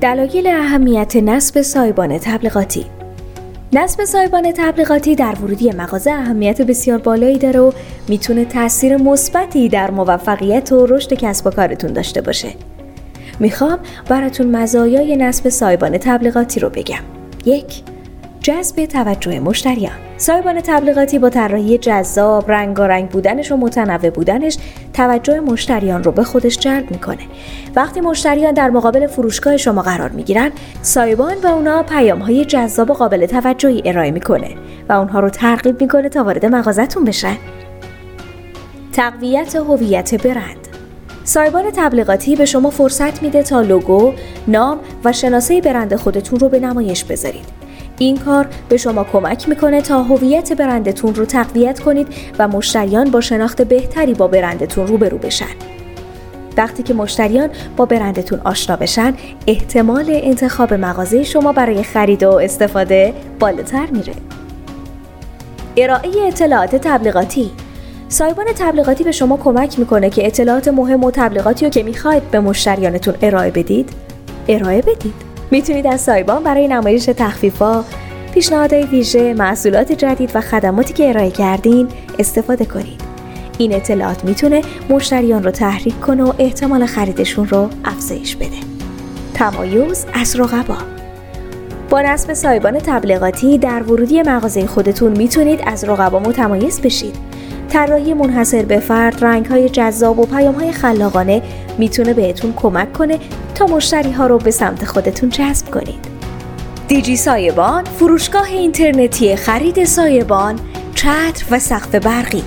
دلایل اهمیت نصب سایبان تبلیغاتی نصب سایبان تبلیغاتی در ورودی مغازه اهمیت بسیار بالایی داره و می‌تونه تاثیر مثبتی در موفقیت و رشد کسب و کارتون داشته باشه. می‌خوام براتون مزایای نصب سایبان تبلیغاتی رو بگم. یک جذب توجه مشتریان. سایبان تبلیغاتی با طراحی جذاب رنگارنگ بودنش و متنوع بودنش توجه مشتریان رو به خودش جلب می‌کنه. وقتی مشتریان در مقابل فروشگاه شما قرار می‌گیرن سایبان به اونا پیام های جذاب و قابل توجهی ارائه می‌کنه و اونها رو ترغیب می‌کنه تا وارد مغازتون بشن. تقویت هویت برند. سایبان تبلیغاتی به شما فرصت میده تا لوگو، نام و شناسه برند خودتون رو به نمایش بذارید. این کار به شما کمک می‌کنه تا هویت برندتون رو تقویت کنید و مشتریان با شناخت بهتری با برندتون روبرو بشن. وقتی که مشتریان با برندتون آشنا بشن احتمال انتخاب مغازه شما برای خرید و استفاده بالاتر میره. ارائه اطلاعات تبلیغاتی سایبان تبلیغاتی به شما کمک می‌کنه که اطلاعات مهم و تبلیغاتی رو که می‌خواید به مشتریانتون ارائه بدید ارائه بدید. می‌تونید از سایبان برای نمایش تخفیفا، پیشنهادهای ویژه، محصولات جدید و خدماتی که ارائه کردین استفاده کنید. این اطلاعات می‌تونه مشتریان رو تحریک کنه و احتمال خریدشون رو افزایش بده. تمایز از رقبا با نصب سایبان تبلیغاتی در ورودی مغازه خودتون می‌تونید از رقبا متمایز بشید. طراحی منحصر به فرد، رنگ های جذاب و پیام های خلاقانه می‌تونه بهتون کمک کنه تا مشتری ها رو به سمت خودتون جذب کنید. دیجی سایبان فروشگاه اینترنتی خرید سایبان، چتر و سقف برقی